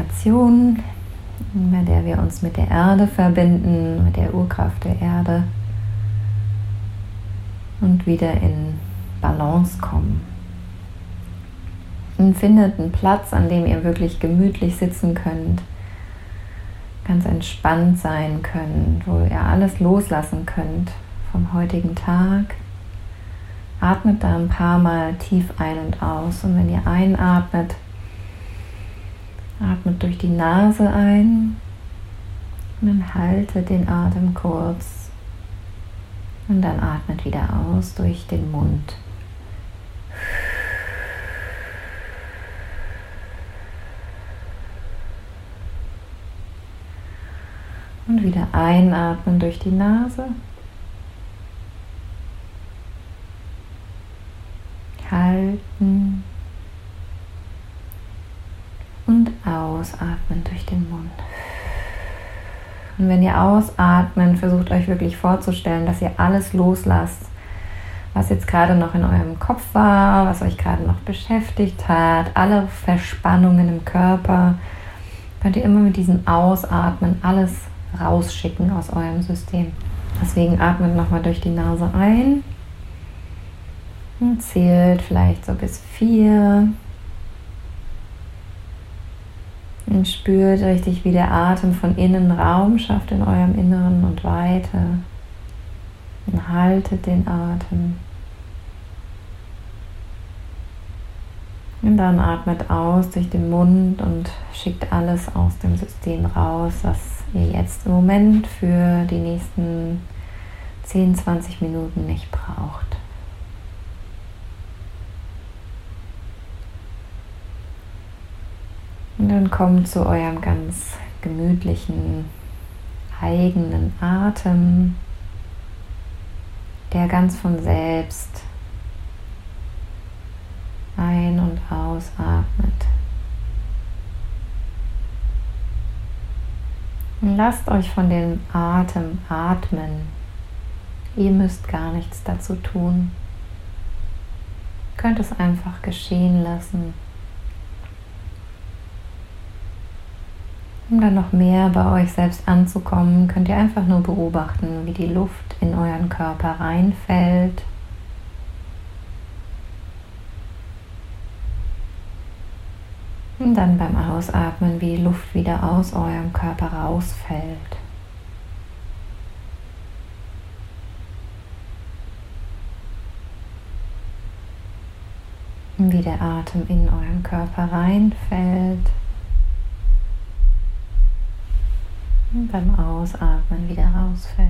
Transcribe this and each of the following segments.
Meditation, bei der wir uns mit der Erde verbinden, mit der Urkraft der Erde und wieder in Balance kommen. Und findet einen Platz, an dem ihr wirklich gemütlich sitzen könnt, ganz entspannt sein könnt, wo ihr alles loslassen könnt vom heutigen Tag. Atmet da ein paar Mal tief ein und aus. Und wenn ihr einatmet, atmet durch die Nase ein und dann haltet den Atem kurz. Und dann atmet wieder aus durch den Mund. Und wieder einatmen durch die Nase. Halten. Und ausatmen durch den Mund. Und wenn ihr ausatmen, versucht euch wirklich vorzustellen, dass ihr alles loslasst, was jetzt gerade noch in eurem Kopf war, was euch gerade noch beschäftigt hat, alle Verspannungen im Körper, könnt ihr immer mit diesem Ausatmen alles rausschicken aus eurem System. Deswegen atmet nochmal durch die Nase ein und zählt vielleicht so bis vier. Und spürt richtig, wie der Atem von innen Raum schafft in eurem Inneren und Weite. Und haltet den Atem. Und dann atmet aus durch den Mund und schickt alles aus dem System raus, was ihr jetzt im Moment für die nächsten 10, 20 Minuten nicht braucht. Und dann kommt zu eurem ganz gemütlichen eigenen Atem, der ganz von selbst ein- und ausatmet. Lasst euch von dem Atem atmen. Ihr müsst gar nichts dazu tun. Ihr könnt es einfach geschehen lassen. Um dann noch mehr bei euch selbst anzukommen, könnt ihr einfach nur beobachten, wie die Luft in euren Körper reinfällt Und dann beim Ausatmen, wie die Luft wieder aus eurem Körper rausfällt. Wie der Atem in euren Körper reinfällt. Und beim Ausatmen wieder rausfällt.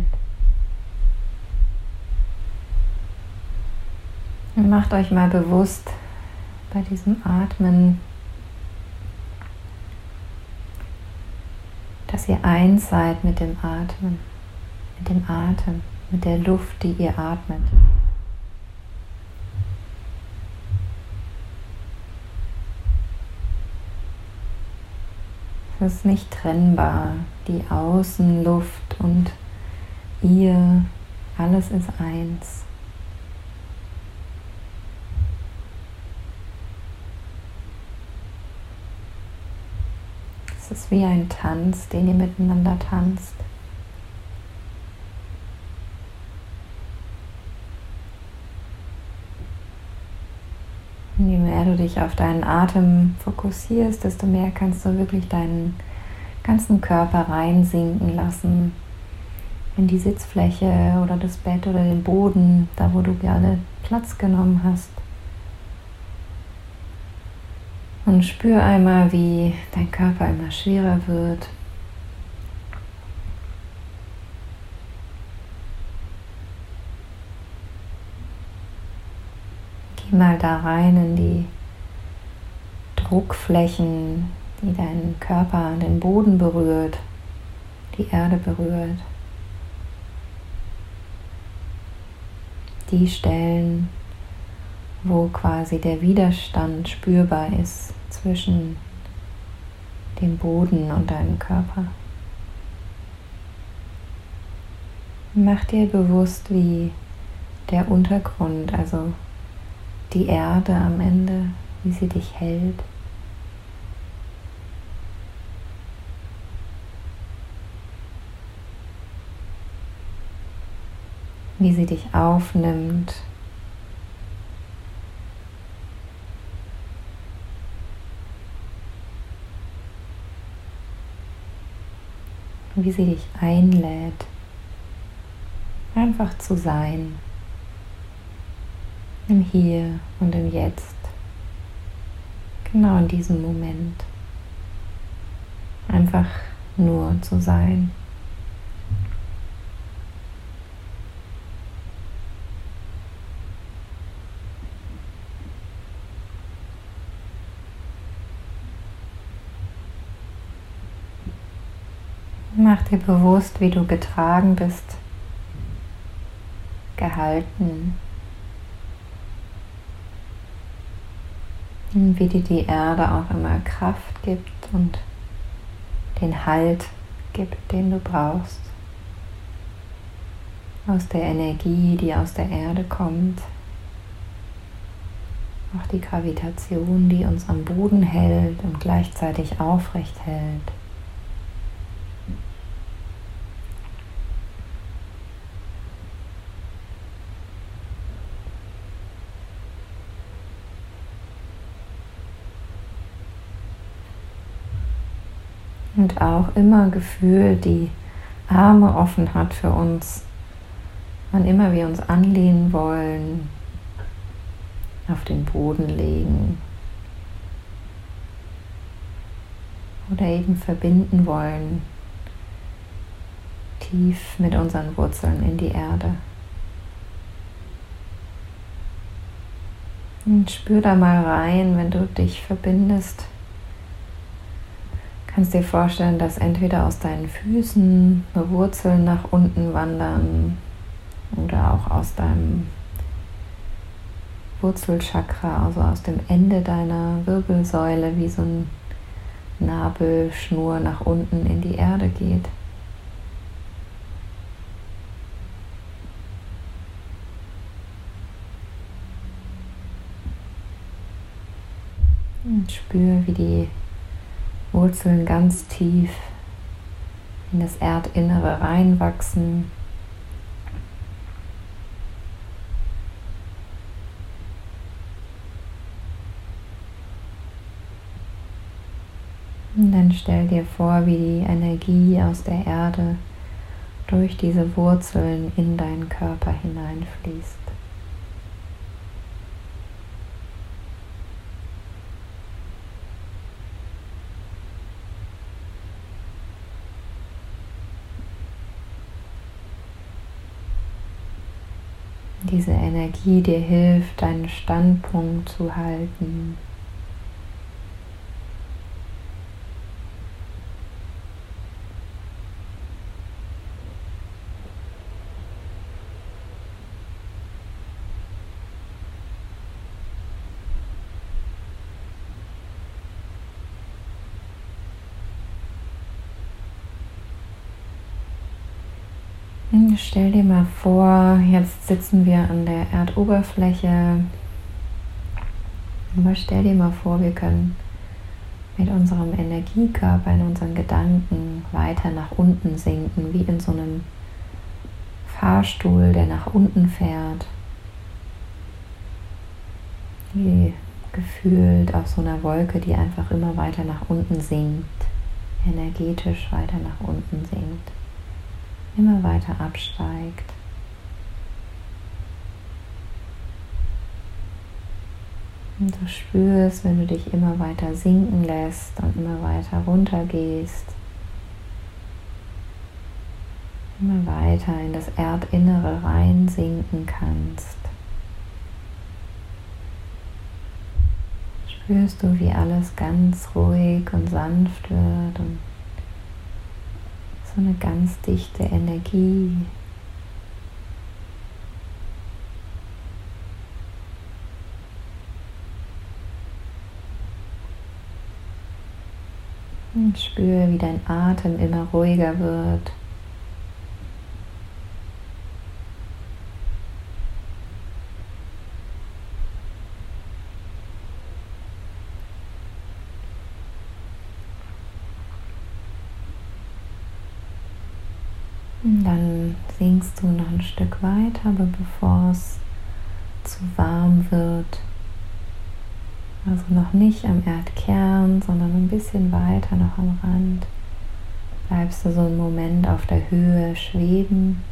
Und macht euch mal bewusst bei diesem Atmen, dass ihr eins seid mit dem Atmen, mit dem Atem, mit der Luft, die ihr atmet. Ist nicht trennbar, die Außenluft und ihr, alles ist eins. Es ist wie ein Tanz, den ihr miteinander tanzt. Und je mehr du dich auf deinen Atem fokussierst, desto mehr kannst du wirklich deinen ganzen Körper reinsinken lassen in die Sitzfläche oder das Bett oder den Boden, da wo du gerade Platz genommen hast. Und spür einmal, wie dein Körper immer schwerer wird. Mal da rein in die Druckflächen, die deinen Körper, den Boden berührt, die Erde berührt. Die Stellen, wo quasi der Widerstand spürbar ist zwischen dem Boden und deinem Körper. Mach dir bewusst, wie der Untergrund, also die Erde am Ende, wie sie dich hält. wie sie dich aufnimmt. Wie sie dich einlädt, einfach zu sein im Hier und im Jetzt, genau in diesem Moment, einfach nur zu sein. Mach dir bewusst, wie du getragen bist, gehalten, wie dir die Erde auch immer Kraft gibt und den Halt gibt, den du brauchst. Aus der Energie, die aus der Erde kommt. Auch die Gravitation, die uns am Boden hält und gleichzeitig aufrecht hält. Und auch immer gefühlt die Arme offen hat für uns, wann immer wir uns anlehnen wollen, auf den Boden legen oder eben verbinden wollen, tief mit unseren Wurzeln in die Erde. Und spür da mal rein, wenn du dich verbindest kannst dir vorstellen, dass entweder aus deinen Füßen Wurzeln nach unten wandern oder auch aus deinem Wurzelchakra, also aus dem Ende deiner Wirbelsäule, wie so ein Nabelschnur nach unten in die Erde geht. Und spür, wie die Wurzeln ganz tief in das Erdinnere reinwachsen. Und dann stell dir vor, wie die Energie aus der Erde durch diese Wurzeln in deinen Körper hineinfließt. Energie dir hilft, deinen Standpunkt zu halten. Stell dir mal vor, jetzt sitzen wir an der Erdoberfläche. Aber stell dir mal vor, wir können mit unserem Energiekörper in unseren Gedanken weiter nach unten sinken, wie in so einem Fahrstuhl, der nach unten fährt. Wie gefühlt auf so einer Wolke, die einfach immer weiter nach unten sinkt, energetisch weiter nach unten sinkt immer weiter absteigt. Und du spürst, wenn du dich immer weiter sinken lässt und immer weiter runter gehst, immer weiter in das Erdinnere reinsinken kannst. Spürst du, wie alles ganz ruhig und sanft wird und eine ganz dichte Energie. Und spüre, wie dein Atem immer ruhiger wird. Dann sinkst du noch ein Stück weiter, aber bevor es zu warm wird, also noch nicht am Erdkern, sondern ein bisschen weiter noch am Rand, bleibst du so einen Moment auf der Höhe schweben.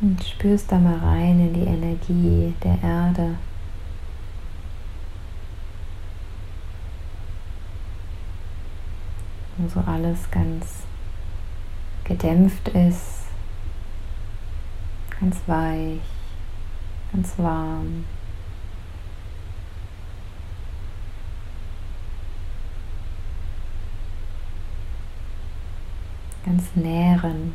Und spürst da mal rein in die Energie der Erde. So alles ganz gedämpft ist, ganz weich, ganz warm. ganz nährend.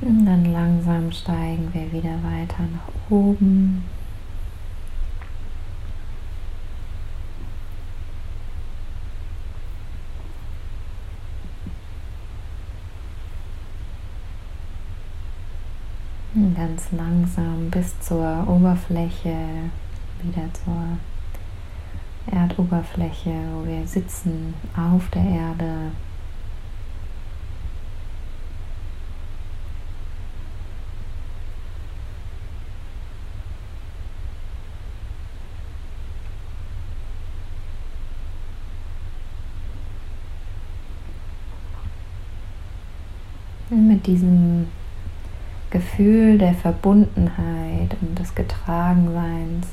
Und dann steigen wir wieder weiter nach oben. Ganz langsam bis zur Oberfläche, wieder zur Erdoberfläche, wo wir sitzen auf der Erde. Diesem Gefühl der Verbundenheit und des Getragenseins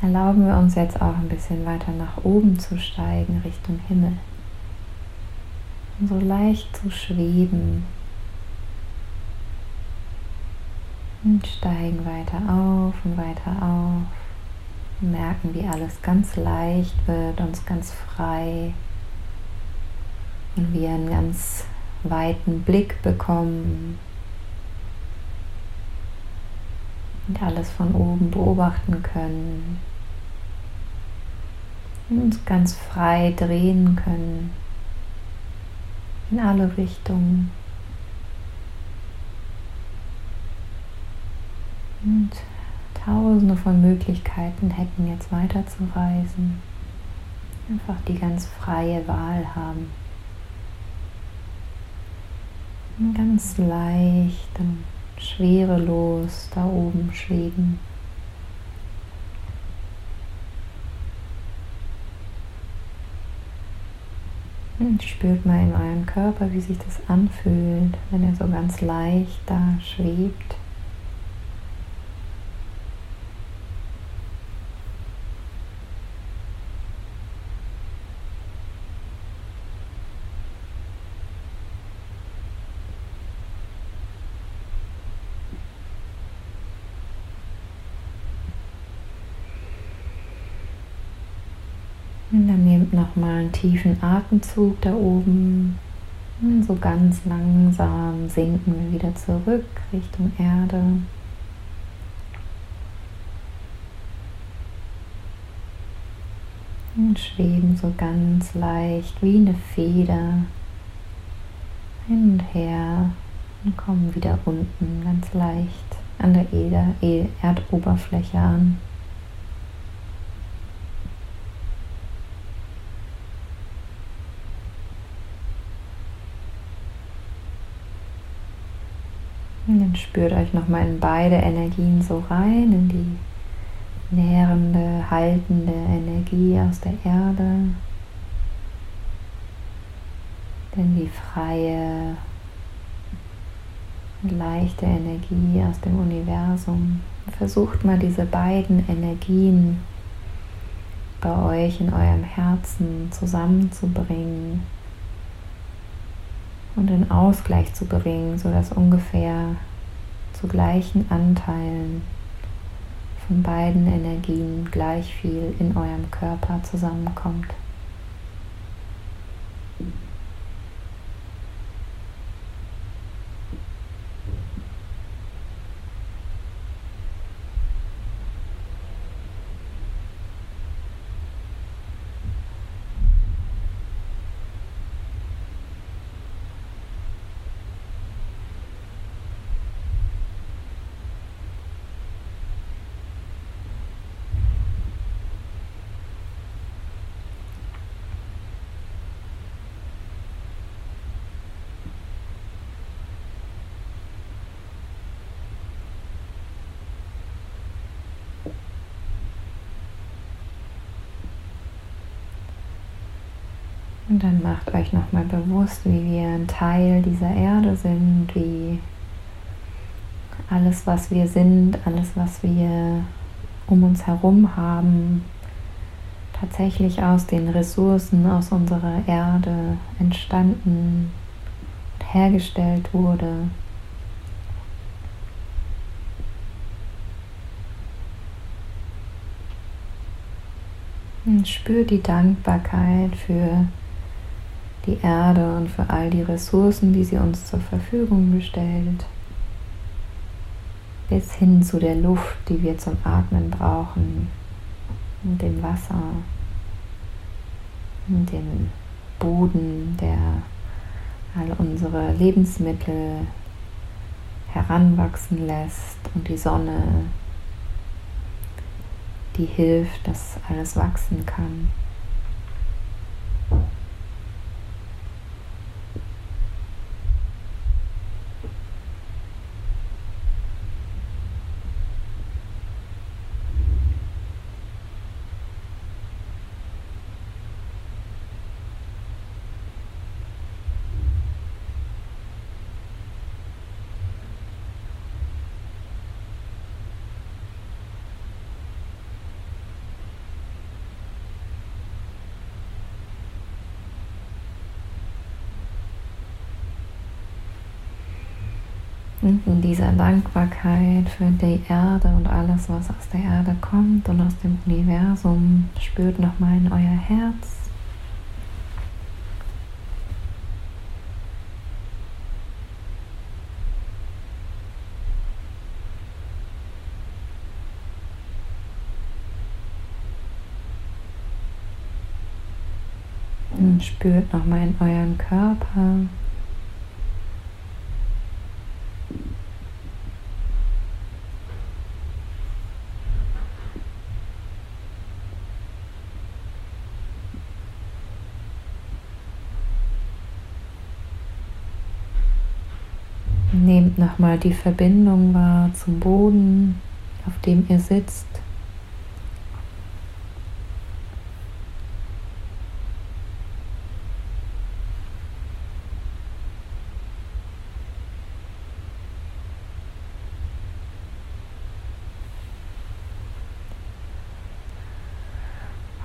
erlauben wir uns jetzt auch ein bisschen weiter nach oben zu steigen Richtung Himmel. Und so leicht zu schweben. Und steigen weiter auf und weiter auf. Und merken, wie alles ganz leicht wird, uns ganz frei. Und wir einen ganz weiten Blick bekommen und alles von oben beobachten können, und uns ganz frei drehen können in alle Richtungen. Und tausende von Möglichkeiten hätten, jetzt weiterzureisen. Einfach die ganz freie Wahl haben. Ganz leicht und schwerelos da oben schweben. Und spürt mal in eurem Körper, wie sich das anfühlt, wenn er so ganz leicht da schwebt. Und dann nehmt nochmal einen tiefen Atemzug da oben. Und so ganz langsam sinken wir wieder zurück Richtung Erde. Und schweben so ganz leicht wie eine Feder hin und her und kommen wieder unten ganz leicht an der Erdoberfläche an. Und dann spürt euch nochmal in beide Energien so rein, in die nährende, haltende Energie aus der Erde, denn die freie, leichte Energie aus dem Universum. Versucht mal diese beiden Energien bei euch in eurem Herzen zusammenzubringen und in Ausgleich zu bringen, sodass ungefähr zu gleichen Anteilen von beiden Energien gleich viel in eurem Körper zusammenkommt. Und dann macht euch nochmal bewusst, wie wir ein Teil dieser Erde sind, wie alles, was wir sind, alles, was wir um uns herum haben, tatsächlich aus den Ressourcen aus unserer Erde entstanden und hergestellt wurde. Und spür die Dankbarkeit für die Erde und für all die Ressourcen, die sie uns zur Verfügung gestellt. Bis hin zu der Luft, die wir zum Atmen brauchen, und dem Wasser, und dem Boden, der all unsere Lebensmittel heranwachsen lässt. Und die Sonne, die hilft, dass alles wachsen kann. In dieser Dankbarkeit für die Erde und alles, was aus der Erde kommt und aus dem Universum, spürt nochmal in euer Herz. Und spürt nochmal in euren Körper. Nochmal die Verbindung wahr zum Boden, auf dem ihr sitzt.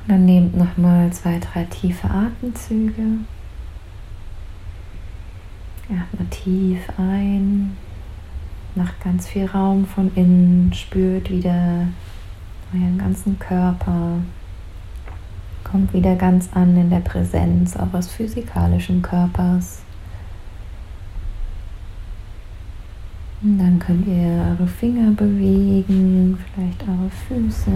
Und dann nehmt nochmal zwei, drei tiefe Atemzüge. Atme tief ein, macht ganz viel Raum von innen, spürt wieder euren ganzen Körper, kommt wieder ganz an in der Präsenz eures physikalischen Körpers. Und dann könnt ihr eure Finger bewegen, vielleicht eure Füße.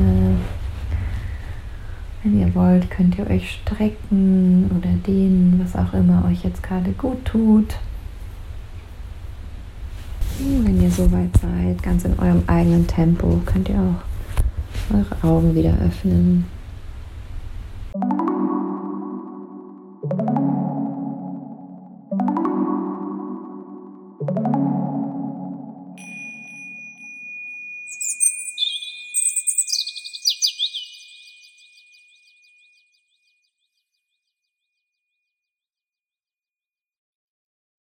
Wenn ihr wollt, könnt ihr euch strecken oder dehnen, was auch immer euch jetzt gerade gut tut. Wenn ihr soweit seid, ganz in eurem eigenen Tempo, könnt ihr auch eure Augen wieder öffnen.